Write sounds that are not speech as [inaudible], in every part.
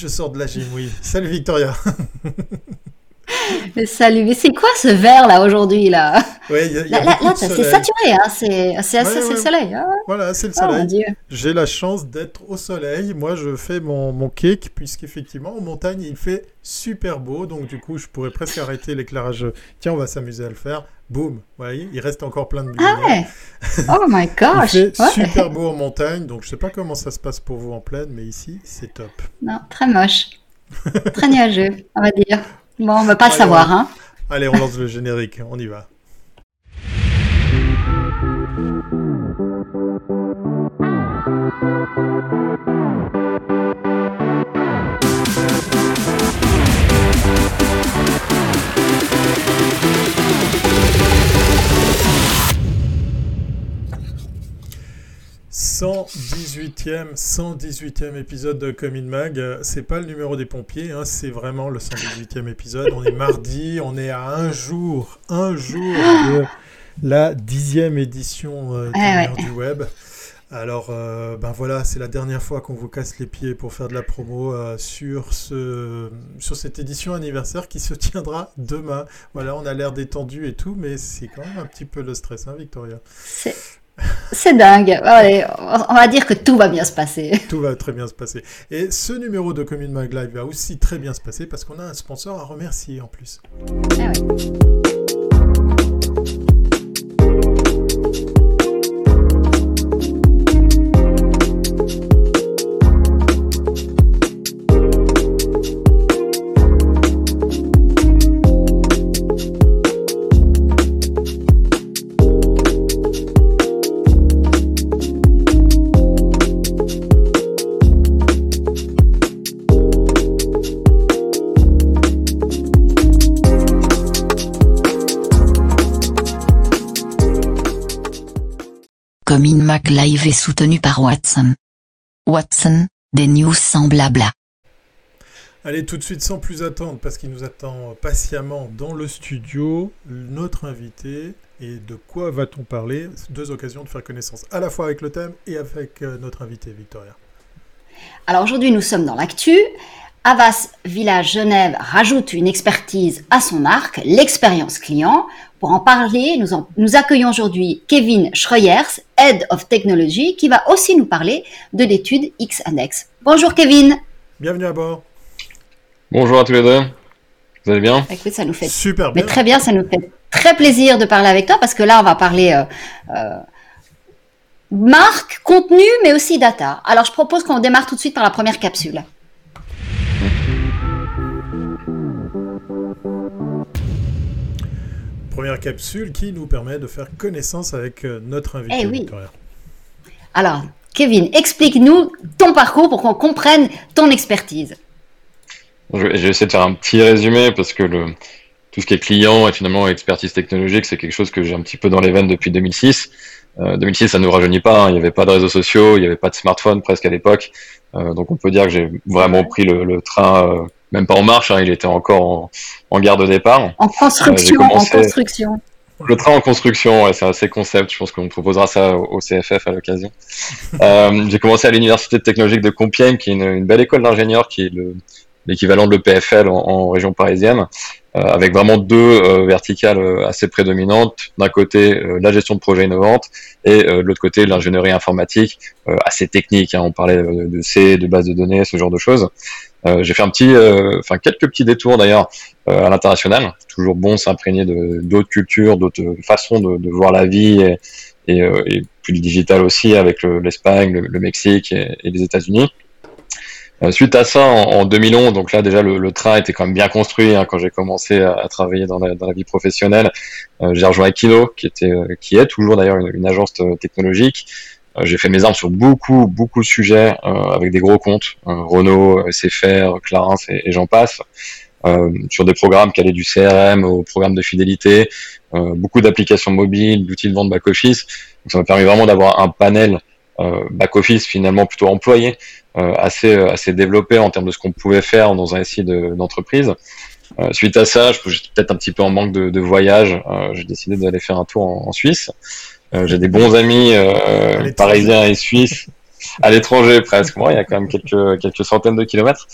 Je sors de la [laughs] gym, oui. Salut Victoria. [laughs] Salut, mais c'est quoi ce vert là aujourd'hui là? Oui, il y a, y a là, là c'est saturé, hein, c'est ouais, ouais, le soleil. Hein voilà, c'est le Oh, soleil. J'ai la chance d'être au soleil. Moi, je fais mon, mon cake, puisqu'effectivement, en montagne, il fait super beau. Donc, du coup, je pourrais presque arrêter l'éclairage. Tiens, on va s'amuser à le faire. Boum, voyez, il reste encore plein de Ah ouais [laughs] Oh my gosh Il fait ouais. super beau en montagne. Donc, je sais pas comment ça se passe pour vous en plaine, mais ici, c'est top. Non, très moche. très nuageux, on va dire. Bon, on va pas Allez, le savoir, on... hein. Allez, on lance le générique, on y va. « 118e, 118e épisode de Comin Mag. C'est pas le numéro des pompiers, hein, c'est vraiment le 118e épisode. On est mardi, on est à un jour, un jour de la dixième édition euh, du, Ah ouais. du web. Alors, euh, ben voilà, c'est la dernière fois qu'on vous casse les pieds pour faire de la promo euh, sur, ce, sur cette édition anniversaire qui se tiendra demain. Voilà, on a l'air détendu et tout, mais c'est quand même un petit peu le stress, hein, Victoria? C'est... C'est dingue. Allez, on va dire que tout va bien se passer. [laughs] Tout va très bien se passer. Et ce numéro de Commune Mag Live va aussi très bien se passer parce qu'on a un sponsor à remercier en plus. Ah ouais. Comin Mac Live est soutenu par Watson. Watson, des news sans blabla. Allez, tout de suite, sans plus attendre, parce qu'il nous attend patiemment dans le studio, notre invité. Et de quoi va-t-on parler? Deux occasions de faire connaissance, à la fois avec le thème et avec euh, notre invité, Victoria. Alors aujourd'hui, nous sommes dans l'actu. Avas Village Genève rajoute une expertise à son arc, l'expérience client. Pour en parler, nous, en- nous accueillons aujourd'hui Kevin Schroyers, Head of Technology, qui va aussi nous parler de l'étude X-Annex. Bonjour Kevin. Bienvenue à bord. Bonjour à tous les deux. Vous allez bien? Écoute, ça nous fait Super mais bien. très bien, ça nous fait très plaisir de parler avec toi parce que là, on va parler euh, euh, marque, contenu, mais aussi data. Alors, je propose qu'on démarre tout de suite par la première capsule. Première capsule qui nous permet de faire connaissance avec euh, notre invité, Eh oui. Victoria. Alors, Kevin, explique-nous ton parcours pour qu'on comprenne ton expertise. je vais, je vais essayer de faire un petit résumé parce que le, tout ce qui est client et finalement expertise technologique, c'est quelque chose que j'ai un petit peu dans les veines depuis 2006. Euh, 2006, ça ne nous rajeunit pas, hein. il n'y avait pas de réseaux sociaux, il n'y avait pas de smartphone presque à l'époque. Euh, donc on peut dire que j'ai vraiment pris le, le train, euh, même pas en marche, hein, il était encore en, en gare de départ. En construction, en construction. Le train en construction, ouais, c'est assez concept. Je pense qu'on proposera ça au CFF à l'occasion. [laughs] Euh, j'ai commencé à l'université technologique de Compiègne, qui est une, une belle école d'ingénieurs, qui est le- l'équivalent de l'EPFL en, en région parisienne, euh, avec vraiment deux euh, verticales euh, assez prédominantes. D'un côté, euh, la gestion de projets innovantes, et euh, de l'autre côté, l'ingénierie informatique, euh, assez technique. hein. on parlait de C, de base de données, ce genre de choses. Euh, j'ai fait un petit, euh, enfin quelques petits détours d'ailleurs euh, à l'international. Toujours bon s'imprégner de d'autres cultures, d'autres façons de, de voir la vie et, et, euh, et plus le digital aussi avec le- l'Espagne, le, le Mexique et, et les États-Unis. Euh, suite à ça, en, en 2011, donc là déjà le, le train était quand même bien construit hein, quand j'ai commencé à, à travailler dans la, dans la vie professionnelle. J'ai rejoint Equino, qui était, qui est toujours d'ailleurs une, une agence technologique. Euh, j'ai fait mes armes sur beaucoup, beaucoup de sujets euh, avec des gros comptes, euh, Renault, SFR, Clarins et, et j'en passe, euh, sur des programmes qui allaient du CRM au programme de fidélité, euh, beaucoup d'applications mobiles, d'outils de vente back-office. Donc ça m'a permis vraiment d'avoir un panel euh, back-office finalement plutôt employé, assez, assez développé en termes de ce qu'on pouvait faire dans un SI de- d'entreprise. Euh, suite à ça, j'étais peut-être un petit peu en manque de, de voyage. J'ai décidé d'aller faire un tour en Suisse. Euh, j'ai des bons amis euh, parisiens et suisses à l'étranger presque. Moi, il y a quand même quelques quelques centaines de kilomètres.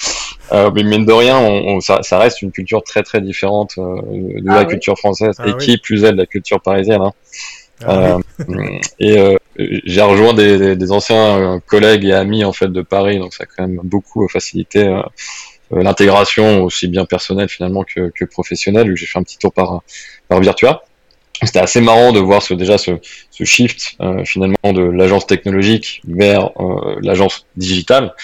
Euh, mais mine de rien, on, ça, ça, reste une culture très très différente euh, de ah la culture française ah et qui plus est de la culture parisienne. Hein. Ah euh, et euh, j'ai rejoint des, des, anciens collègues et amis en fait de Paris, donc ça a quand même beaucoup facilité l'intégration aussi bien personnelle finalement que, que professionnelle. J'ai fait un petit tour par par Virtua c'était assez marrant de voir ce, déjà ce, ce shift euh, finalement de l'agence technologique vers euh, l'agence digitale,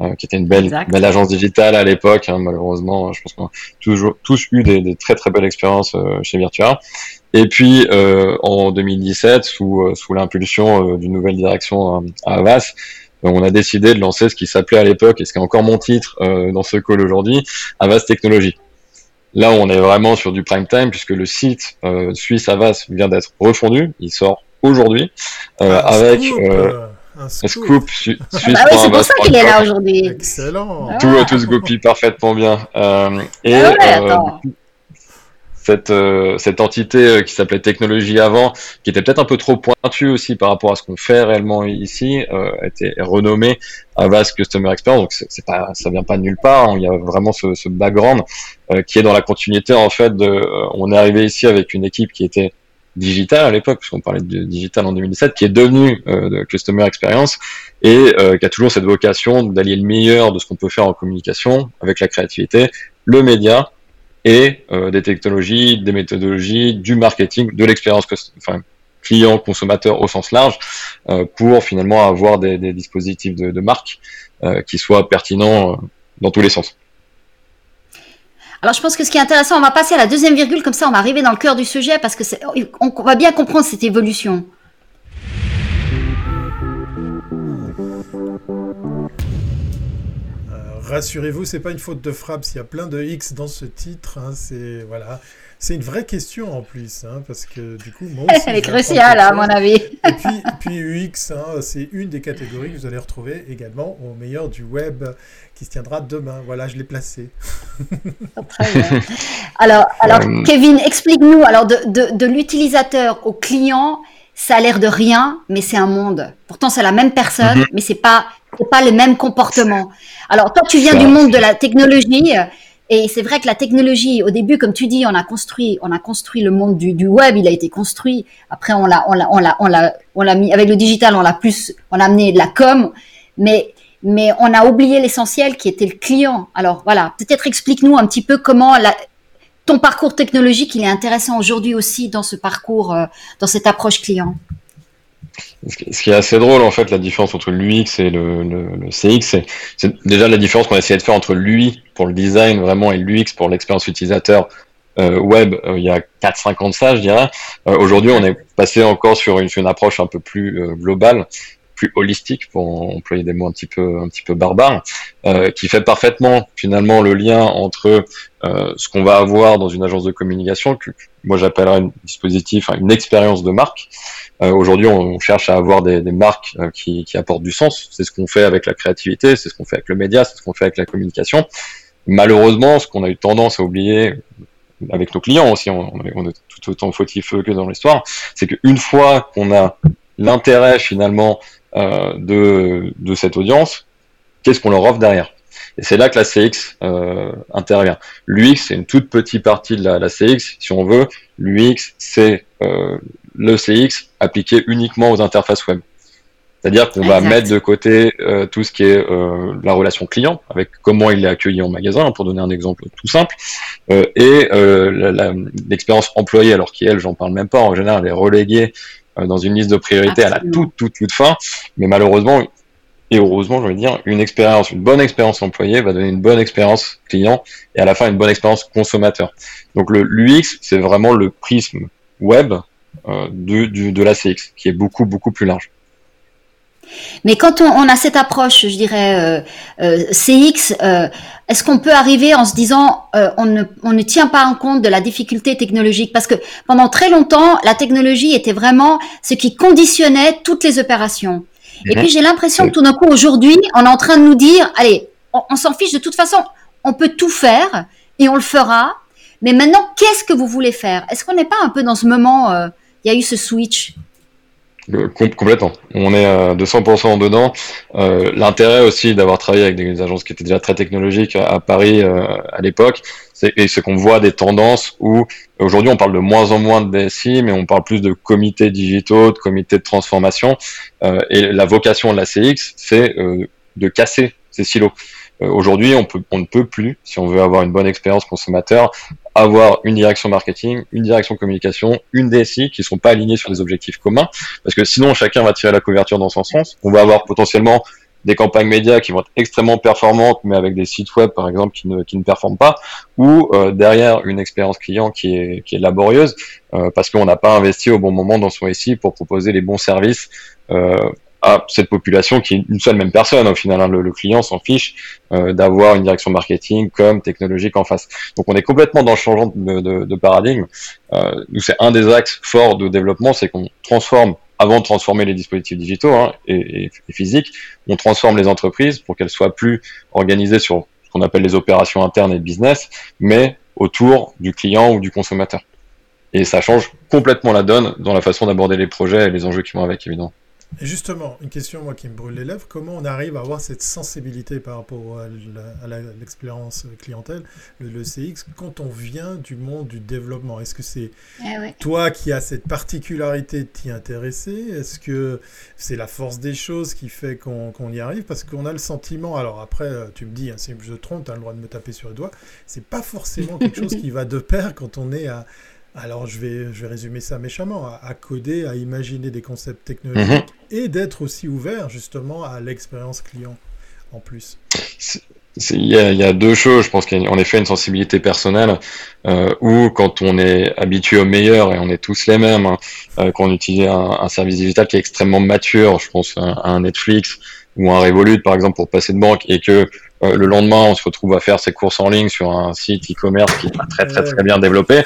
euh, qui était une belle, belle agence digitale à l'époque. Hein, malheureusement, je pense qu'on a toujours tous eu des, des très très belles expériences chez Virtua. Et puis en 2017, sous, sous l'impulsion d'une nouvelle direction à Avas, on a décidé de lancer ce qui s'appelait à l'époque, et ce qui est encore mon titre dans ce call aujourd'hui, Avas Technologies. Là, on est vraiment sur du prime time puisque le site euh, Suisse Avas vient d'être refondu. Il sort aujourd'hui euh, ah, avec euh, un scoop, [laughs] suisse. Ah bah oui, c'est pour ça qu'il est là aujourd'hui. Excellent. Tout, tout se copie parfaitement bien. Euh, et ah cette, euh, cette entité euh, qui s'appelait technologie avant, qui était peut-être un peu trop pointue aussi par rapport à ce qu'on fait réellement ici, euh, était renommée Avast Customer Experience. Donc c'est pas, ça vient pas de nulle part. Hein. Il y a vraiment ce, ce background euh, qui est dans la continuité en fait. De, on est arrivé ici avec une équipe qui était digitale à l'époque, puisqu'on parlait de digital en 2017, qui est devenue de Customer Experience et qui a toujours cette vocation d'allier le meilleur de ce qu'on peut faire en communication avec la créativité, le média et euh, des technologies, des méthodologies, du marketing, de l'expérience client, consommateur au sens large, euh, pour finalement avoir des, dispositifs de, marque euh, qui soient pertinents dans tous les sens. Alors je pense que ce qui est intéressant, on va passer à la deuxième virgule, comme ça on va arriver dans le cœur du sujet, parce que on va bien comprendre cette évolution. Rassurez-vous, c'est pas une faute de frappe. S'il y a plein de X dans ce titre, hein, c'est voilà, c'est une vraie question en plus, hein, parce que du coup, moi aussi, elle est cruciale à mon avis. Et puis, puis UX, hein, c'est une des catégories que vous allez retrouver également au meilleur du web qui se tiendra demain. Voilà, je l'ai placé. Très bien. Alors, alors euh, Kevin, explique-nous. Alors, de, de, de l'utilisateur au client, ça a l'air de rien, mais c'est un monde. Pourtant, c'est la même personne, mhm. mais c'est pas c'est pas le même comportement. Alors toi, tu viens du monde de la technologie. Et c'est vrai que la technologie, au début, comme tu dis, on a construit, on a construit le monde du, du web, il a été construit. Après, on l'a, on l'a, on l'a, on l'a, on l'a mis avec le digital, on l'a plus, on a amené de la com, mais, mais on a oublié l'essentiel qui était le client. Alors voilà, peut-être explique-nous un petit peu comment la, ton parcours technologique, il est intéressant aujourd'hui aussi dans ce parcours, euh, dans cette approche client. Ce qui est assez drôle, en fait, la différence entre l'UX et le, CX, c'est déjà la différence qu'on a essayé de faire entre l'UI pour le design vraiment et l'UX pour l'expérience utilisateur euh, web euh, il y a 4-5 ans de ça, je dirais. Euh, aujourd'hui, on est passé encore sur une, approche un peu plus globale, plus holistique, pour employer des mots un petit peu, un petit peu barbares, qui fait parfaitement finalement le lien entre ce qu'on va avoir dans une agence de communication, que moi j'appellerais un dispositif, une expérience de marque, aujourd'hui, on, cherche à avoir des, des marques euh, qui, qui, apportent du sens. C'est ce qu'on fait avec la créativité, c'est ce qu'on fait avec le média, c'est ce qu'on fait avec la communication. Malheureusement, ce qu'on a eu tendance à oublier avec nos clients aussi, on, on est tout autant fautif que dans l'histoire, c'est qu'une fois qu'on a l'intérêt finalement euh, de, de cette audience, qu'est-ce qu'on leur offre derrière? Et c'est là que la CX euh, intervient. L'UX, c'est une toute petite partie de la, la, CX, si on veut. L'UX, c'est euh, le CX appliqué uniquement aux interfaces web. C'est-à-dire qu'on va mettre de côté euh, tout ce qui est euh, la relation client, avec comment il est accueilli en magasin, pour donner un exemple tout simple, euh, et l'expérience employée, alors qui elle, j'en parle même pas, en général, elle est reléguée dans une liste de priorités à la toute, toute, toute fin, mais malheureusement, et heureusement, je veux dire, une expérience, une bonne expérience employée va donner une bonne expérience client, et à la fin, une bonne expérience consommateur. Donc le l'UX, c'est vraiment le prisme web euh, de, du, de la CX, qui est beaucoup, beaucoup plus large. Mais quand on, a cette approche, je dirais, euh, euh, CX, est-ce qu'on peut arriver en se disant on, ne, on ne tient pas en compte de la difficulté technologique? Parce que pendant très longtemps, la technologie était vraiment ce qui conditionnait toutes les opérations. Et puis j'ai l'impression que tout d'un coup, aujourd'hui, on est en train de nous dire, allez, on s'en fiche de toute façon, on peut tout faire et on le fera. Mais maintenant, qu'est-ce que vous voulez faire? Est-ce qu'on n'est pas un peu dans ce moment il y a eu ce switch complètement. On est à 200% dedans. Euh, l'intérêt aussi d'avoir travaillé avec des agences qui étaient déjà très technologiques à, Paris euh, à l'époque, c'est qu'on voit des tendances où aujourd'hui on parle de moins en moins de DSI, mais on parle plus de comités digitaux, de comités de transformation. Euh, et la vocation de la CX, c'est de casser ces silos. Aujourd'hui, on, on ne peut plus, si on veut avoir une bonne expérience consommateur, avoir une direction marketing, une direction communication, une DSI qui ne sont pas alignées sur des objectifs communs, parce que sinon chacun va tirer la couverture dans son sens. On va avoir potentiellement des campagnes médias qui vont être extrêmement performantes, mais avec des sites web par exemple qui ne, qui ne performent pas, ou euh, derrière une expérience client qui est, qui est laborieuse, euh, parce qu'on n'a pas investi au bon moment dans son SI pour proposer les bons services euh, à cette population qui est une seule même personne au final. Hein. Le, client s'en fiche euh, d'avoir une direction marketing comme technologique en face. Donc on est complètement dans le changement de, de, de paradigme. Euh, c'est un des axes forts de développement, c'est qu'on transforme avant de transformer les dispositifs digitaux hein, et, et, physiques, on transforme les entreprises pour qu'elles soient plus organisées sur ce qu'on appelle les opérations internes et business, mais autour du client ou du consommateur. Et ça change complètement la donne dans la façon d'aborder les projets et les enjeux qui vont avec, évidemment. Et justement, une question moi qui me brûle les lèvres, comment on arrive à avoir cette sensibilité par rapport à l'expérience clientèle, le, CX, quand on vient du monde du développement? Est-ce que c'est eh toi qui as cette particularité de t'y intéresser? Est-ce que c'est la force des choses qui fait qu'on y arrive? Parce qu'on a le sentiment, alors après tu me dis, hein, si je trompe, tu as le droit de me taper sur le doigt, c'est pas forcément quelque chose [laughs] qui va de pair quand on est à alors je vais, je vais résumer ça méchamment, à, coder, à imaginer des concepts technologiques mhm. et d'être aussi ouvert justement à l'expérience client en plus. Il y, a, deux choses, je pense qu'il y a en effet une sensibilité personnelle euh, où quand on est habitué au meilleur et on est tous les mêmes, hein, euh, quand on utilise un, service digital qui est extrêmement mature, je pense à, un Netflix ou un Revolut par exemple pour passer de banque et que euh, le lendemain on se retrouve à faire ses courses en ligne sur un site e-commerce qui est pas très très très bien développé,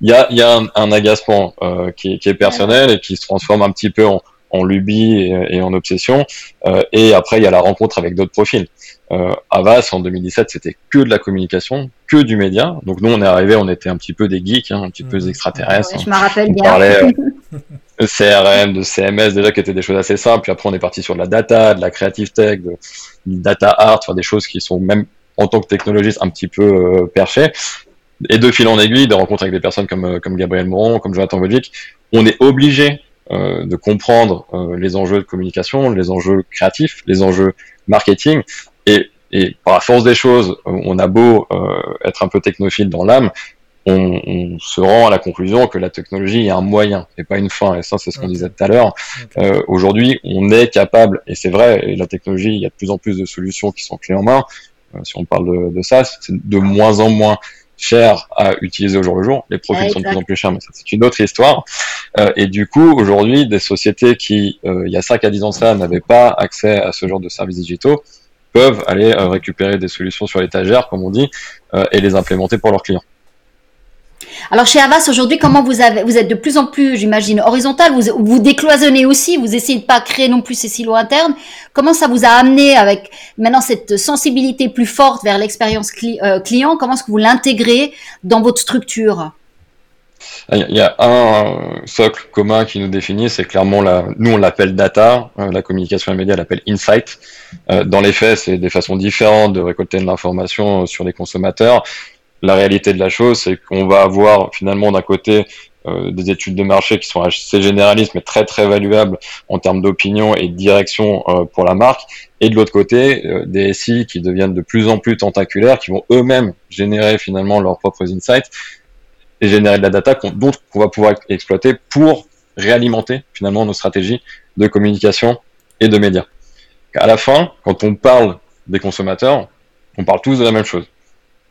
il y a, y a un, agacement euh, qui, qui, est personnel et qui se transforme un petit peu en, en lubie et, en obsession. Euh, et après, il y a la rencontre avec d'autres profils. Euh, Avas, en 2017, c'était que de la communication, que du média. Donc nous, on est arrivé, on était un petit peu des geeks, hein, un petit peu des extraterrestres. je me rappelle on bien. Parlait, euh, [laughs] de CRM, de CMS, déjà qui étaient des choses assez simples. Puis après, on est parti sur de la data, de la creative tech, de, data art, enfin des choses qui sont même en tant que technologiste un petit peu euh, perchées et de fil en aiguille, des rencontres avec des personnes comme, euh, comme Gabriel Moron, comme Jonathan Wojcik, on est obligé euh, de comprendre euh, les enjeux de communication, les enjeux créatifs, les enjeux marketing. Et, et par la force des choses, on a beau euh, être un peu technophile dans l'âme, on, on, se rend à la conclusion que la technologie est un moyen et pas une fin. Et ça, c'est ce qu'on disait tout à l'heure. Euh, Aujourd'hui, on est capable, et c'est vrai, et la technologie, il y a de plus en plus de solutions qui sont clés en main. si on parle de, de ça, c'est de moins en moins cher à utiliser au jour le jour. Les profils sont de plus en plus chers, mais c'est une autre histoire. Euh, et du coup, aujourd'hui, des sociétés qui, euh, il y a 5 à 10 ans ça, n'avaient pas accès à ce genre de services digitaux, peuvent aller euh, récupérer des solutions sur l'étagère, comme on dit, euh, et les implémenter pour leurs clients. Alors chez Avas aujourd'hui, comment vous êtes de plus en plus, j'imagine, horizontal. Vous vous décloisonnez aussi. Vous essayez de pas créer non plus ces silos internes. Comment ça vous a amené avec maintenant cette sensibilité plus forte vers l'expérience euh, client? Comment est-ce que vous l'intégrez dans votre structure? Il y a un socle commun qui nous définit, c'est clairement la, nous on l'appelle data, euh, la communication immédiate l'appelle insight. Euh, dans les faits, c'est des façons différentes de récolter de l'information sur les consommateurs la réalité de la chose, c'est qu'on va avoir finalement d'un côté euh, des études de marché qui sont assez généralistes mais très très valuables en termes d'opinion et de direction euh, pour la marque, et de l'autre côté euh, des SI qui deviennent de plus en plus tentaculaires, qui vont eux-mêmes générer finalement leurs propres insights et générer de la data qu'on, dont on va pouvoir exploiter pour réalimenter finalement nos stratégies de communication et de médias. À la fin, quand on parle des consommateurs, on parle tous de la même chose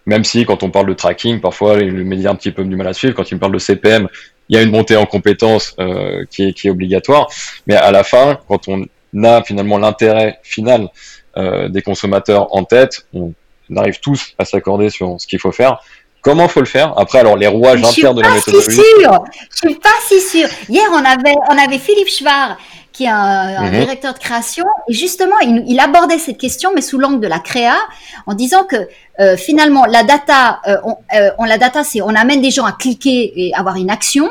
même si quand on parle de tracking, parfois le média a un petit peu du mal à suivre. Quand il me parle de CPM, il y a une montée en compétences euh, qui, est, qui est obligatoire. Mais à la fin, quand on a finalement l'intérêt final euh, des consommateurs en tête, on arrive tous à s'accorder sur ce qu'il faut faire. Comment faut le faire? Après, alors les rouages internes de la méthodologie. Je suis pas si sûr. Je suis pas si sûr. Hier, on avait on avait Philippe Schwar qui est un, mhm. directeur de création. Et justement, il, abordait cette question, mais sous l'angle de la créa, en disant que euh, finalement, la data, euh, euh, on, la data, c'est on amène des gens à cliquer et avoir une action,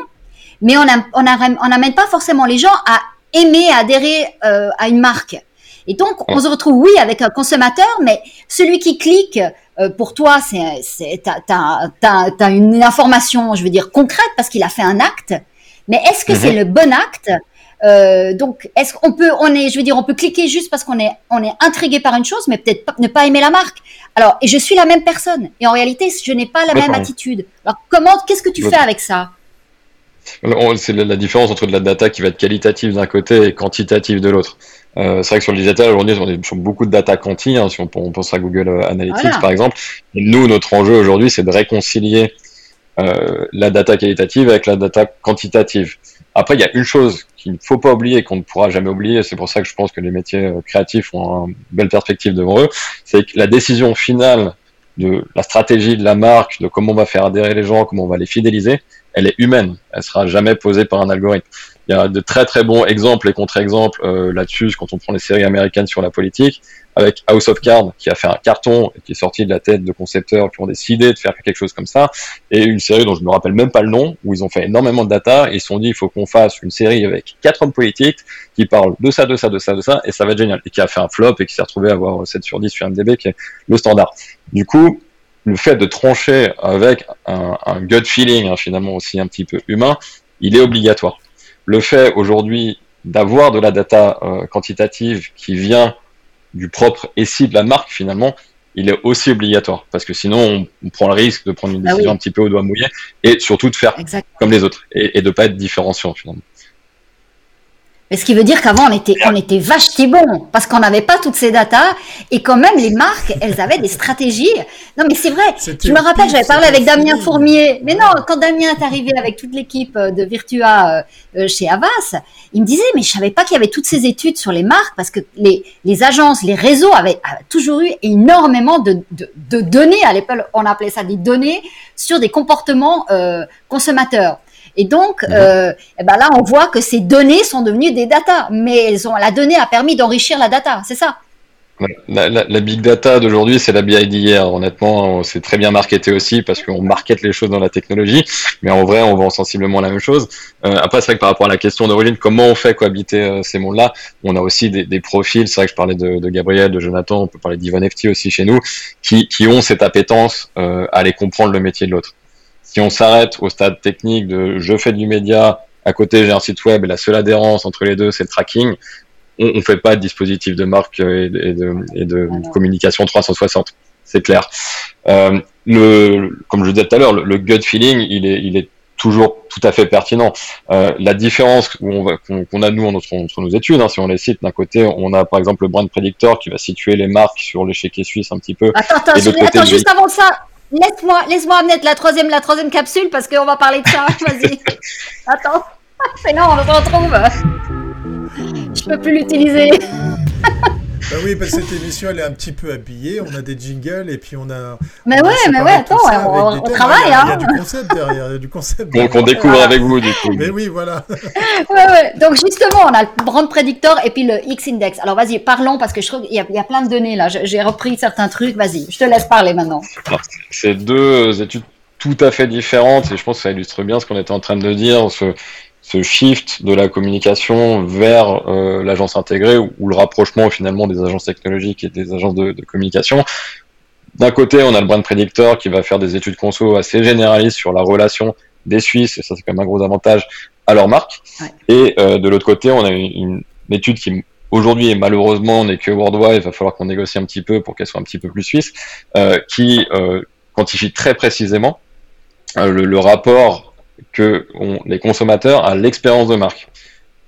mais on n'amène on, on pas forcément les gens à aimer, adhérer euh, à une marque. Et donc, on se retrouve, oui, avec un consommateur, mais celui qui clique, euh, pour toi, c'est, c'est, t'as, t'as, t'as, une information, je veux dire, concrète parce qu'il a fait un acte. Mais est-ce que Mhm. c'est le bon acte Euh, Donc, est-ce qu'on peut, on est, je veux dire, on peut cliquer juste parce qu'on est, on est intrigué par une chose, mais peut-être pas- ne pas aimer la marque. Alors, et je suis la même personne. Et en réalité, je n'ai pas la même attitude. Alors, comment, qu'est-ce que tu fais avec ça? C'est la différence entre de la data qui va être qualitative d'un côté et quantitative de l'autre. Euh, c'est vrai que sur le digital, aujourd'hui, on est sur beaucoup de data quanti, hein, si on, on pense à Google euh, Analytics Voilà. par exemple. Et nous, notre enjeu aujourd'hui, c'est de réconcilier euh, la data qualitative avec la data quantitative. Après, il y a une chose qu'il ne faut pas oublier qu'on ne pourra jamais oublier, c'est pour ça que je pense que les métiers euh, créatifs ont une belle perspective devant eux, c'est que la décision finale de la stratégie de la marque, de comment on va faire adhérer les gens, comment on va les fidéliser, elle est humaine. Elle sera jamais posée par un algorithme. Il y a de très très bons exemples et contre-exemples euh, là-dessus quand on prend les séries américaines sur la politique, avec House of Cards qui a fait un carton qui est sorti de la tête de concepteurs qui ont décidé de faire quelque chose comme ça, et une série dont je me rappelle même pas le nom, où ils ont fait énormément de data et ils se sont dit il faut qu'on fasse une série avec quatre hommes politiques qui parlent de ça, de ça, de ça, de ça, et ça va être génial. Et qui a fait un flop et qui s'est retrouvé à avoir 7 sur 10 sur MDB, qui est le standard. Du coup, le fait de trancher avec un, un gut feeling, hein, finalement aussi un petit peu humain, il est obligatoire. Le fait aujourd'hui d'avoir de la data euh, quantitative qui vient du propre SI de la marque, finalement, il est aussi obligatoire. Parce que sinon, on, on prend le risque de prendre une Bah décision oui. un petit peu au doigt mouillé et surtout de faire comme les autres et, et de pas être différenciant, finalement. Mais ce qui veut dire qu'avant, on était, on était vache bon parce qu'on n'avait pas toutes ces datas et quand même, les marques, elles avaient des stratégies. Non, mais c'est vrai. Je me le rappelle, j'avais parlé avec Damien. Fourmier. Mais non, quand Damien est arrivé avec toute l'équipe euh, de Virtua euh, euh, chez Avas, il me disait, mais je savais pas qu'il y avait toutes ces études sur les marques parce que les, les agences, les réseaux avaient, avaient toujours eu énormément de, de, de données. À l'époque, on appelait ça des données sur des comportements euh, consommateurs. Et donc, Mhm. euh, eh ben là, on voit que ces données sont devenues des datas, mais elles ont, la donnée a permis d'enrichir la data, c'est ça? Ouais. La, la- la big data d'aujourd'hui, c'est la BI d'hier. Honnêtement, c'est très bien marketé aussi parce qu'on market les choses dans la technologie, mais en vrai, on vend sensiblement la même chose. Euh, après, c'est vrai que par rapport à la question d'origine, comment on fait cohabiter euh, ces mondes-là? On a aussi des, des profils. C'est vrai que je parlais de, de Gabriel, de Jonathan, on peut parler d'Ivan FT aussi chez nous, qui, qui ont cette appétence à aller comprendre le métier de l'autre. Si on s'arrête au stade technique de je fais du média, à côté j'ai un site web et la seule adhérence entre les deux c'est le tracking, on ne fait pas de dispositif de marque et de, et de, et de non. communication 360, c'est clair. Euh, le, comme je disais tout à l'heure, le, le gut feeling, il est, il est toujours tout à fait pertinent. Euh, la différence qu'on a nous entre, entre nos études, hein, si on les cite, d'un côté, on a par exemple le brand predictor qui va situer les marques sur l'échiquier suisse un petit peu. Attends, attends, Et je- côté, attends le juste avant ça, laisse-moi laisse-moi mettre la troisième, la troisième capsule parce qu'on va parler de ça. [laughs] Vas-y. attends. [laughs] Mais non, on se retrouve. Je peux plus l'utiliser. Bah oui, parce que cette émission, elle est un petit peu habillée. On a des jingles et puis on a. Mais on a ouais, mais séparé ouais, attends, on, travaille, Il y a- Il y a hein. du concept derrière. Il y a du concept. Donc on découvre Voilà. avec vous du coup. Mais oui, voilà. [laughs] Ouais, ouais. Donc justement, on a le brand predictor et puis le X-index. Alors vas-y, parlons parce que je trouve qu'il y, a- il y a plein de données là. J'ai repris certains trucs. Vas-y, je te laisse parler maintenant. C'est deux études tout à fait différentes et je pense que ça illustre bien ce qu'on était en train de dire, ce, ce shift de la communication vers euh, l'agence intégrée ou, ou le rapprochement finalement des agences technologiques et des agences de, de communication. D'un côté, on a le brand predictor qui va faire des études conso assez généralistes sur la relation des Suisses, et ça c'est quand même un gros avantage, à leur marque. Ouais. Et euh, de l'autre côté, on a une, une étude qui aujourd'hui et malheureusement n'est que worldwide, il va falloir qu'on négocie un petit peu pour qu'elle soit un petit peu plus suisse, euh, qui quantifie très précisément le, le rapport que les consommateurs à l'expérience de marque.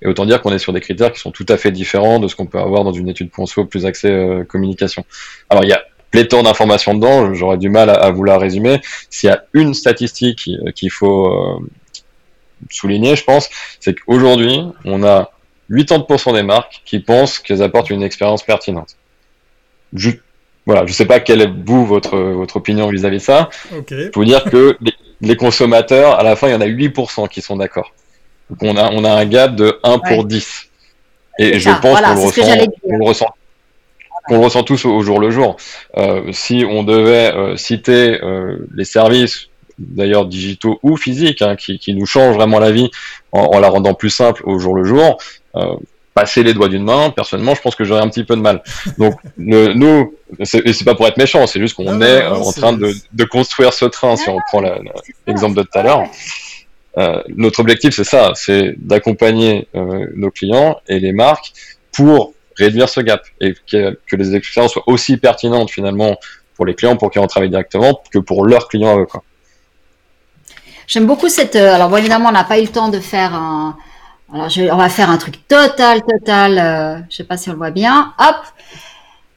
Et autant dire qu'on est sur des critères qui sont tout à fait différents de ce qu'on peut avoir dans une étude conso plus axée euh, communication. Alors il y a pléthore d'informations dedans, j'aurais du mal à, à vous la résumer. S'il y a une statistique qui- qu'il faut euh, souligner, je pense, c'est qu'aujourd'hui, on a 80% des marques qui pensent qu'elles apportent une expérience pertinente. Je, voilà, je sais pas quelle est vous votre votre opinion vis-à-vis de ça. Ok. Je peux vous dire que les, les consommateurs, à la fin, il y en a 8% qui sont d'accord. Donc on a on a un gap de 1 pour Ouais. 10. Et je ça, pense voilà, qu'on le le ressent qu'on le ressent tous au, au jour le jour. Euh, si on devait euh, citer euh, les services, d'ailleurs digitaux ou physiques, hein, qui, qui nous changent vraiment la vie en, en la rendant plus simple au jour le jour, passer les doigts d'une main, personnellement, je pense que j'aurais un petit peu de mal. Donc, [laughs] le, nous, et c'est pas pour être méchant, c'est juste qu'on est euh, en train de, de, construire ce train, si on prend l'exemple de tout à l'heure. Euh, notre objectif, c'est ça, c'est d'accompagner euh, nos clients et les marques pour réduire ce gap et que, que les expériences soient aussi pertinentes finalement pour les clients pour qui on travaille directement que pour leurs clients à eux. J'aime beaucoup cette. Euh, alors, bon, évidemment, on n'a pas eu le temps de faire un. Alors, je, on va faire un truc total, total. Euh, je sais pas si on le voit bien. Hop.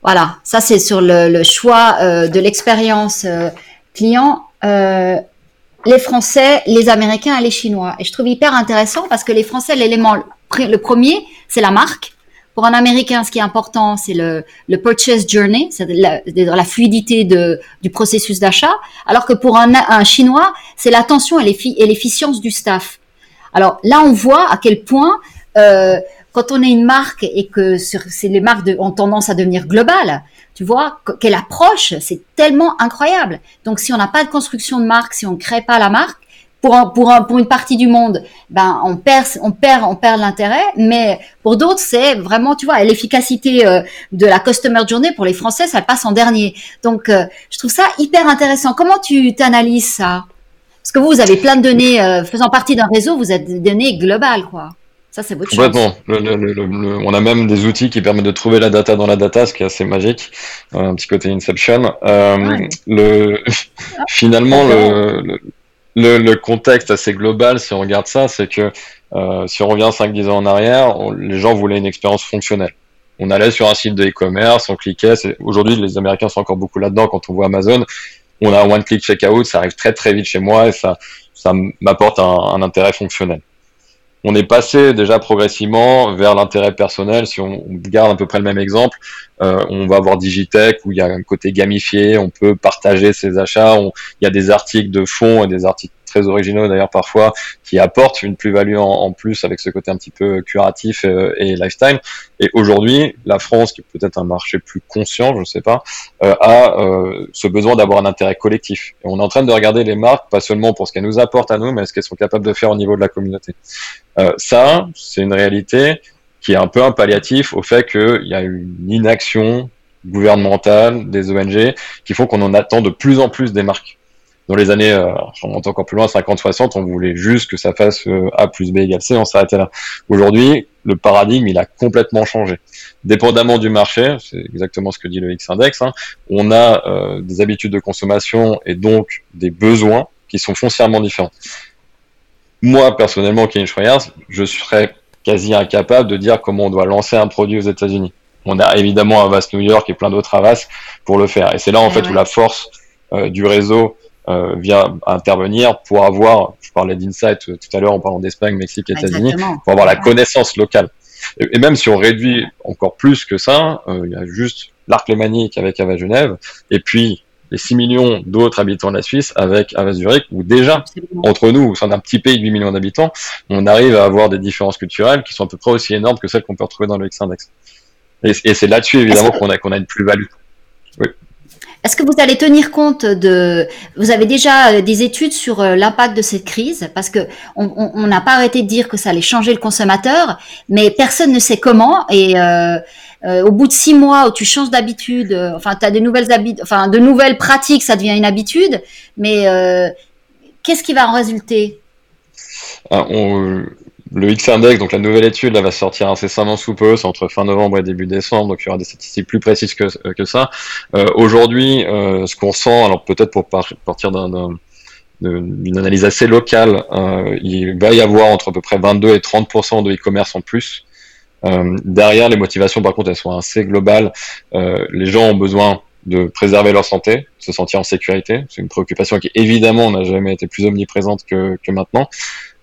Voilà. Ça, c'est sur le, le choix euh, de l'expérience euh, client. les Français, les Américains et les Chinois. Et je trouve hyper intéressant parce que les Français, l'élément, le premier, c'est la marque. Pour un Américain, ce qui est important, c'est le, le, purchase journey, c'est la, la, fluidité de, du processus d'achat, alors que pour un, un Chinois, c'est l'attention et l'efficience du staff. Alors là, on voit à quel point, euh, quand on est une marque et que c'est les marques de, ont tendance à devenir globales, tu vois, quelle approche, c'est tellement incroyable. Donc si on n'a pas de construction de marque, si on ne crée pas la marque, pour, un, pour, un, pour une partie du monde, ben on perd, on perd, on perd l'intérêt. Mais pour d'autres, c'est vraiment, tu vois, l'efficacité euh, de la customer journey pour les Français, ça passe en dernier. Donc, euh, je trouve ça hyper intéressant. Comment tu t'analyses ça? Parce que vous, vous avez plein de données euh, faisant partie d'un réseau, vous êtes des données globales, quoi. Ça, c'est votre Complètement. on a même des outils qui permettent de trouver la data dans la data, ce qui est assez magique. Un petit côté Inception. le, finalement, le, le, contexte assez global, si on regarde ça, c'est que euh, si on revient 5-10 ans en arrière, les gens voulaient une expérience fonctionnelle. On allait sur un site de e-commerce, on cliquait. Aujourd'hui, les Américains sont encore beaucoup là-dedans. Quand on voit Amazon, on a un one-click checkout, ça arrive très très vite chez moi et ça, ça m'apporte un, un intérêt fonctionnel on est passé déjà progressivement vers l'intérêt personnel. Si on, garde à peu près le même exemple, euh, on va avoir Digitech où il y a un côté gamifié, on peut partager ses achats, il y a des articles de fond et des articles très originaux d'ailleurs parfois, qui apportent une plus-value en, plus avec ce côté un petit peu curatif euh, et, lifestyle. Et aujourd'hui, la France, qui est peut-être un marché plus conscient, je ne sais pas, euh, a euh, ce besoin d'avoir un intérêt collectif. Et on est en train de regarder les marques, pas seulement pour ce qu'elles nous apportent à nous, mais ce qu'elles sont capables de faire au niveau de la communauté. ça, c'est une réalité qui est un peu un palliatif au fait qu'il y a une inaction gouvernementale, des ONG, qui font qu'on en attend de plus en plus des marques dans les années, euh, on monte encore plus loin, 50-60, on voulait juste que ça fasse euh, A plus B égale C, on s'arrêtait là. Aujourd'hui, le paradigme, il a complètement changé. Dépendamment du marché, c'est exactement ce que dit le X-Index, hein, on a euh, des habitudes de consommation et donc des besoins qui sont foncièrement différents. Moi, personnellement, Kevin Schroyers, je serais quasi incapable de dire comment on doit lancer un produit aux États-Unis. On a évidemment Avast New York et plein d'autres Avast pour le faire. Et c'est là, en eh fait, où la force du réseau euh, vient intervenir pour avoir, je parlais d'insight tout à l'heure en parlant d'Espagne, Mexique, États-Unis, pour avoir la connaissance locale. Et, même si on réduit encore plus que ça, euh, il y a juste l'arc lémanique avec Ava Genève, et puis les 6 millions d'autres habitants de la Suisse avec Ava Zurich, où déjà, entre nous, c'est un petit pays de 8 millions d'habitants, on arrive à avoir des différences culturelles qui sont à peu près aussi énormes que celles qu'on peut retrouver dans le X-Index. Et, et c'est là-dessus, évidemment, qu'on a, qu'on a une plus-value. Oui. Est-ce que vous allez tenir compte de Vous avez déjà euh, des études sur euh, l'impact de cette crise? Parce que on n'a pas arrêté de dire que ça allait changer le consommateur, mais personne ne sait comment. Et euh, au bout de six mois où tu changes d'habitude, enfin tu as de nouvelles habitudes, enfin de nouvelles pratiques, ça devient une habitude. Mais qu'est-ce qui va en résulter? Ah, le X-Index, donc la nouvelle étude, là, va sortir incessamment sous peu, c'est entre fin novembre et début décembre, donc il y aura des statistiques plus précises que, euh, que ça. Euh, Aujourd'hui, euh, ce qu'on sent, alors peut-être pour partir d'une analyse assez locale, il va y avoir entre à peu près 22 et 30% de e-commerce en plus. Derrière, les motivations, par contre, elles sont assez globales. les gens ont besoin de préserver leur santé, se sentir en sécurité. C'est une préoccupation qui évidemment n'a jamais été plus omniprésente que, que maintenant.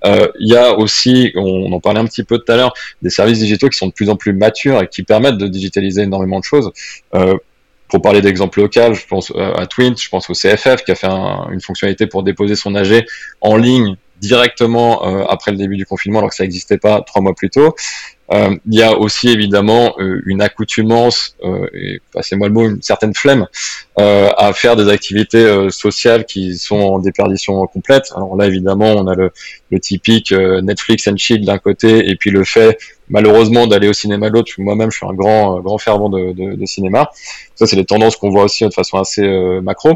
Euh, il y a aussi, on, en parlait un petit peu tout à l'heure, des services digitaux qui sont de plus en plus matures et qui permettent de digitaliser énormément de choses. Euh, pour parler d'exemple local, je pense euh, à Twint, je pense au CFF qui a fait une fonctionnalité pour déposer son AG en ligne directement après le début du confinement alors que ça n'existait pas trois mois plus tôt. Euh, il y a aussi évidemment euh, une accoutumance, euh, et passez-moi le mot, une certaine flemme euh, à faire des activités sociales qui sont en déperdition complète. Alors là, évidemment, on a le, le typique Netflix and chill d'un côté, et puis le fait malheureusement d'aller au cinéma de l'autre. Moi-même, je suis un grand grand fervent de, de, de cinéma. Ça, c'est les tendances qu'on voit aussi de façon assez macro.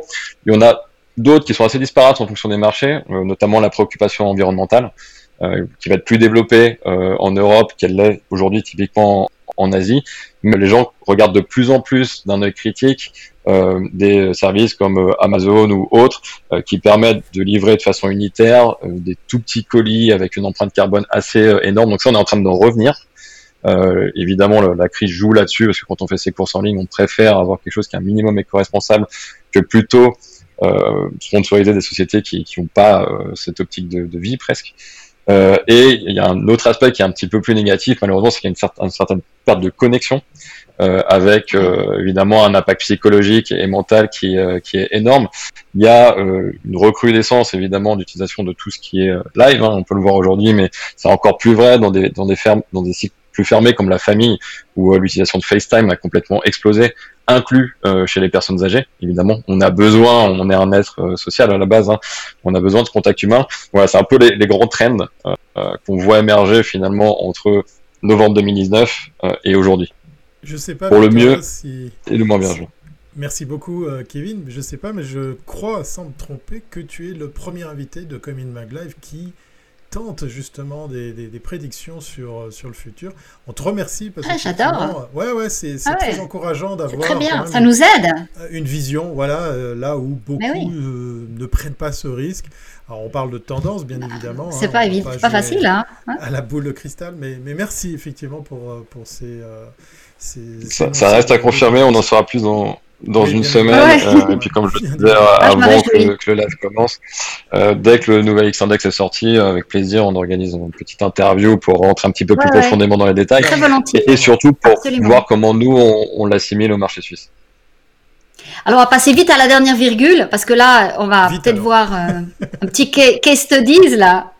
Y en a d'autres qui sont assez disparates en fonction des marchés, notamment la préoccupation environnementale. Euh, qui va être plus développée euh, en Europe qu'elle l'est aujourd'hui typiquement en Asie. Mais les gens regardent de plus en plus d'un œil critique euh, des services comme Amazon ou autres qui permettent de livrer de façon unitaire des tout petits colis avec une empreinte carbone assez énorme. Donc ça, on est en train d'en revenir. Euh, évidemment, la crise joue là-dessus parce que quand on fait ses courses en ligne, on préfère avoir quelque chose qui est un minimum éco-responsable que plutôt euh, sponsoriser des sociétés qui n'ont pas cette optique de, de vie presque. Euh, et il y a un autre aspect qui est un petit peu plus négatif, malheureusement, c'est qu'il y a une, certaine, perte de connexion, euh, avec euh, évidemment un impact psychologique et mental qui, qui est énorme. Il y a une recrudescence évidemment d'utilisation de tout ce qui est live, hein, on peut le voir aujourd'hui, mais c'est encore plus vrai dans des, dans des fermes, dans des sites plus fermés comme la famille, où l'utilisation de FaceTime a complètement explosé inclus euh, chez les personnes âgées. Évidemment, on a besoin, on est un être euh, social à la base, hein. on a besoin de contact humain. Voilà, c'est un peu les, grands trends euh, qu'on voit émerger finalement entre novembre 2019 et aujourd'hui. Je sais pas. Pour le mieux et le moins bien. Merci beaucoup, Kevin. Je sais pas, mais je crois, sans me tromper, que tu es le premier invité de Comin Mag Live qui tente justement des, des, prédictions sur, euh, sur le futur. On te remercie parce ah, j'adore. Ouais, ouais, c'est ah très encourageant d'avoir. Très bien, ça nous aide. Euh, une vision, voilà, euh, là où beaucoup ne prennent pas ce risque. Alors, on parle de tendance, bien évidemment. C'est pas, pas, pas facile, hein, hein, À la boule de cristal, mais, mais merci effectivement pour, pour ces. ça, ça, reste à confirmer, on en saura plus dans, dans une semaine. Euh, et puis comme je [laughs] le disais ah, avant que, le live commence, euh, dès que le nouvel X-Index est sorti, euh, avec plaisir, on organise une petite interview pour rentrer un petit peu plus profondément dans les détails. Et, surtout pour voir comment nous, on, l'assimile au marché suisse. Alors, on va passer vite à la dernière virgule, parce que là, on va peut-être voir un petit case studies, là.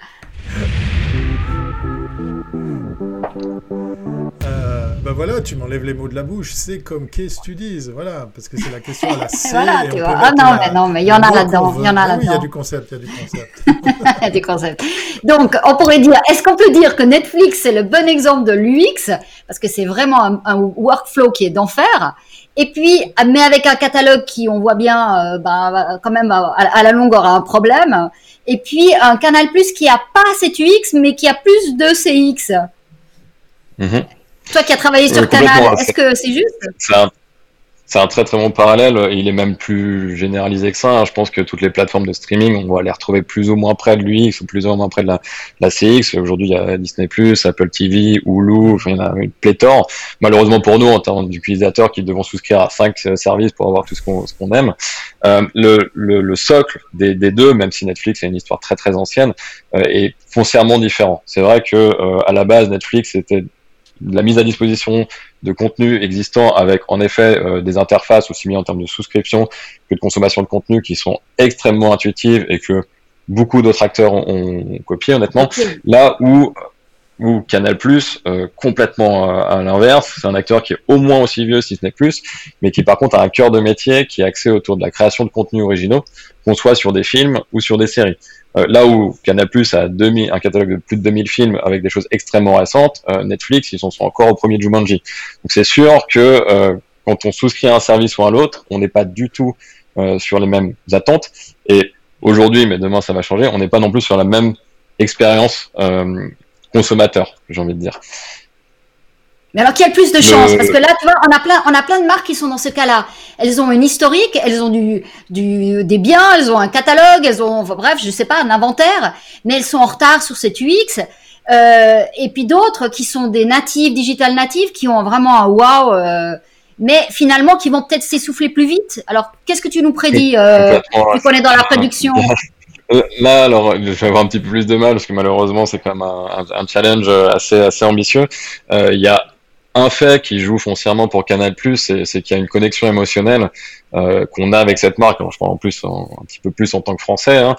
Bah voilà, tu m'enlèves les mots de la bouche. C'est comme qu'est-ce que tu dises, voilà, parce que c'est la question à la [laughs] C. voilà, tu vois. Ah non, mais non, mais il y en a là-dedans. Il y en a là-dedans. Oui, il y a du concept, il y a du concept. [laughs] Il y a du concept. Donc, on pourrait dire, est-ce qu'on peut dire que Netflix c'est le bon exemple de l'UX parce que c'est vraiment un, workflow qui est d'enfer. Et puis, mais avec un catalogue qui, on voit bien, euh, bah, quand même à, la longue aura un problème. Et puis un Canal Plus qui a pas cet UX, mais qui a plus de CX. Mm toi qui as travaillé sur Canal, est-ce que c'est juste c'est un très très bon parallèle. Il est même plus généralisé que ça. Hein. Je pense que toutes les plateformes de streaming, on va les retrouver plus ou moins près de l'UX ou plus ou moins près de la, la CX. Aujourd'hui, il y a Disney+, Apple TV, Hulu, enfin, il y en a une pléthore. Malheureusement pour nous, en termes d'utilisateurs qui devons souscrire à cinq services pour avoir tout ce qu'on aime, euh, le, le, le, socle des, des, deux, même si Netflix a une histoire très très ancienne, euh, est foncièrement différent. C'est vrai que euh, à la base, Netflix était la mise à disposition de contenu existant avec en effet euh, des interfaces aussi bien en termes de souscription que de consommation de contenu qui sont extrêmement intuitives et que beaucoup d'autres acteurs ont, copié honnêtement. Là où ou Canal euh, complètement euh, à l'inverse, c'est un acteur qui est au moins aussi vieux si ce n'est plus, mais qui par contre a un cœur de métier qui est axé autour de la création de contenus originaux, qu'on soit sur des films ou sur des séries. Euh, là où Canal Plus a 2000, un catalogue de plus de 2000 films avec des choses extrêmement récentes, Netflix ils sont, sont encore au premier Jumanji. Donc c'est sûr que quand on souscrit à un service ou à l'autre, on n'est pas du tout sur les mêmes attentes. Et aujourd'hui, mais demain ça va changer, on n'est pas non plus sur la même expérience consommateur, j'ai envie de dire. Mais alors qui a le plus de chance? Parce que là, tu vois, on a plein, on a plein de marques qui sont dans ce cas-là. Elles ont une historique, elles ont du, du, des biens, elles ont un catalogue, elles ont, bref, je sais pas, un inventaire, mais elles sont en retard sur cette UX. Euh, et puis d'autres qui sont des natives, digital natives, qui ont vraiment un wow, euh, mais finalement qui vont peut-être s'essouffler plus vite. Alors, qu'est-ce que tu nous prédis euh, Tu connais dans la production? [laughs] là, alors, je vais avoir un petit peu plus de mal parce que malheureusement, c'est quand même un, challenge assez, assez ambitieux. Euh, il y a un fait qui joue foncièrement pour Canal+, c'est qu'il y a une connexion émotionnelle euh, qu'on a avec cette marque. Alors, je parle en plus un petit peu plus en tant que Français. Hein.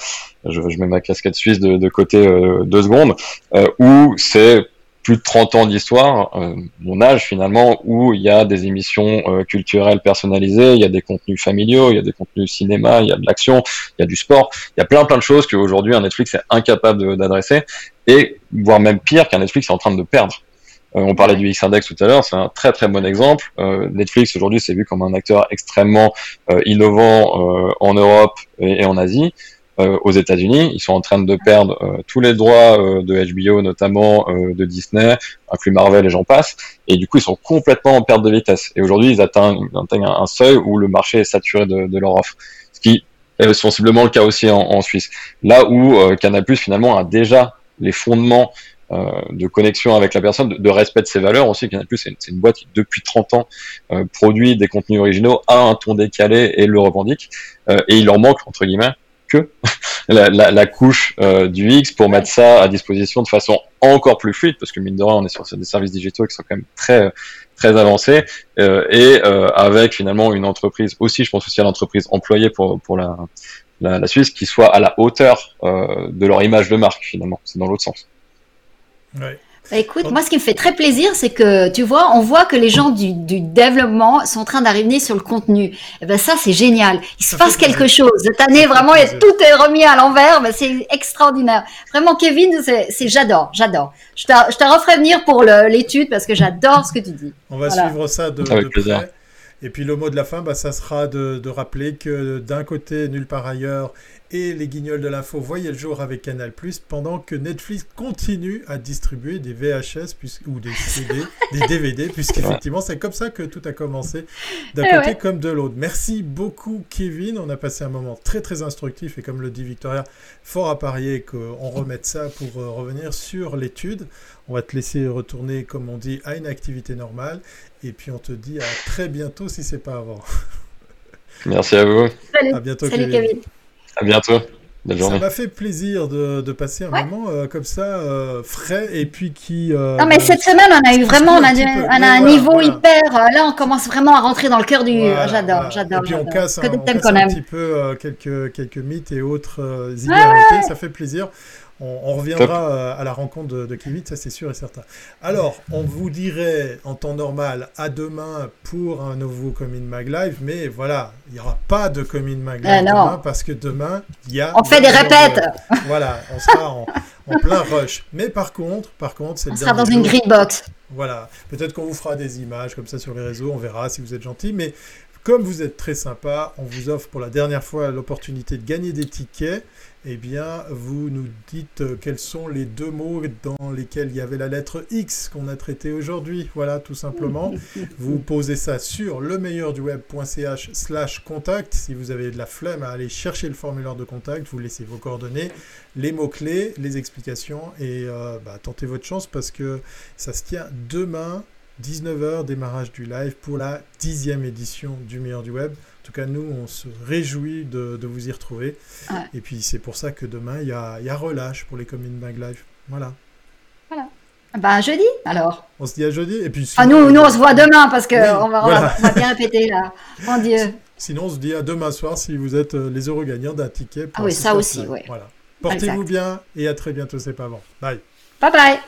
Je, je, mets ma casquette suisse de, de côté euh, deux secondes, euh, où c'est plus de 30 ans d'histoire, euh, mon âge finalement, où il y a des émissions euh, culturelles personnalisées, il y a des contenus familiaux, il y a des contenus cinéma, il y a de l'action, il y a du sport, il y a plein plein de choses qu'aujourd'hui un Netflix est incapable d'adresser, et voire même pire qu'un Netflix est en train de perdre. Euh, on parlait du X-Index tout à l'heure, c'est un très très bon exemple. Netflix aujourd'hui c'est vu comme un acteur extrêmement innovant en Europe et en Asie. Euh, aux États-Unis. Ils sont en train de perdre euh, tous les droits euh, de HBO, notamment de Disney, inclus Marvel et j'en passe. Et du coup, ils sont complètement en perte de vitesse. Et aujourd'hui, ils atteignent, un, seuil où le marché est saturé de, leur offre. Ce qui est sensiblement le cas aussi en, Suisse. Là où Canal finalement a déjà les fondements de connexion avec la personne, de, respect de ses valeurs aussi. Canal c'est une, boîte qui depuis 30 ans produit des contenus originaux, a un ton décalé et le revendique. et il leur manque entre guillemets que [laughs] la, couche euh, du X pour mettre ça à disposition de façon encore plus fluide, parce que mine de rien, on est sur des services digitaux qui sont quand même très très avancés, euh, et euh, avec finalement une entreprise aussi, je pense aussi à l'entreprise employée pour, pour la, la, Suisse, qui soit à la hauteur de leur image de marque finalement. C'est dans l'autre sens. Ouais. Bah, écoute, moi, ce qui me fait très plaisir, c'est que, tu vois, on voit que les gens du, du développement sont en train d'arriver sur le contenu. Et eh ben ça, c'est génial. Il se passe quelque chose. Cette année, vraiment, tout est remis à l'envers. Ben, c'est extraordinaire. Vraiment, Kevin, c'est, j'adore, j'adore. Je te, je te referai venir pour l'étude parce que j'adore ce que tu dis. On va suivre ça de, de près. Et puis le mot de la fin, bah, ça sera de, de rappeler que d'un côté, nulle part ailleurs, et les guignols de l'info voyaient le jour avec Canal+, pendant que Netflix continue à distribuer des VHS ou des CD, des DVD, [laughs] puisqu'effectivement c'est comme ça que tout a commencé, d'un eh côté comme de l'autre. Merci beaucoup Kevin, on a passé un moment très très instructif et comme le dit Victoria, fort à parier qu'on remette ça pour euh, revenir sur l'étude. On va te laisser retourner, comme on dit, à une activité normale, et puis on te dit à très bientôt si c'est pas avant. Merci à vous. Salut. À bientôt Kevin. À bientôt. Ça m'a fait plaisir de, de passer un moment euh, comme ça, euh, frais, et puis qui... Euh, non, mais cette semaine, on a eu vraiment, on a, on a un niveau hyper... là, on commence vraiment à rentrer dans le cœur du... j'adore, j'adore. Et puis on casse, un, on casse un petit peu quelques, quelques mythes et autres idées ça fait plaisir. On, reviendra euh, à la rencontre de, de Kevin, ça c'est sûr et certain. Alors, on vous dirait en temps normal à demain pour un nouveau Comin Mag Live, mais voilà, il n'y aura pas de Comin Mag Live ah, demain parce que demain, il y a. On fait des répètes Voilà, on sera en, plein rush. Mais par contre, par contre, c'est On sera dans une green box. Voilà, peut-être qu'on vous fera des images comme ça sur les réseaux, on verra si vous êtes gentil, mais comme vous êtes très sympa, on vous offre pour la dernière fois l'opportunité de gagner des tickets eh bien, vous nous dites euh, quels sont les deux mots dans lesquels il y avait la lettre X qu'on a traité aujourd'hui. Voilà, tout simplement. [laughs] vous posez ça sur lemeilleurduweb.ch slash contact. Si vous avez de la flemme à aller chercher le formulaire de contact, vous laissez vos coordonnées, les mots-clés, les explications et euh, bah, tentez votre chance parce que ça se tient demain, 19h, démarrage du live pour la dixième édition du meilleur du web. En tout cas, nous, on se réjouit de, vous y retrouver. Et puis, c'est pour ça que demain, il y a, y a, relâche pour les Commune Mag Live. Voilà. Voilà. Bah, jeudi, alors. On se dit à jeudi. Et puis, ah, nous, nous, on se voit demain parce qu'on on va, bien répéter, là. [laughs] Mon Dieu. Sinon, on se dit à demain soir si vous êtes euh, les heureux gagnants d'un ticket. ah oui, ça aussi, oui. Voilà. Portez-vous bien et à très bientôt, c'est pas avant. Bye. Bye bye.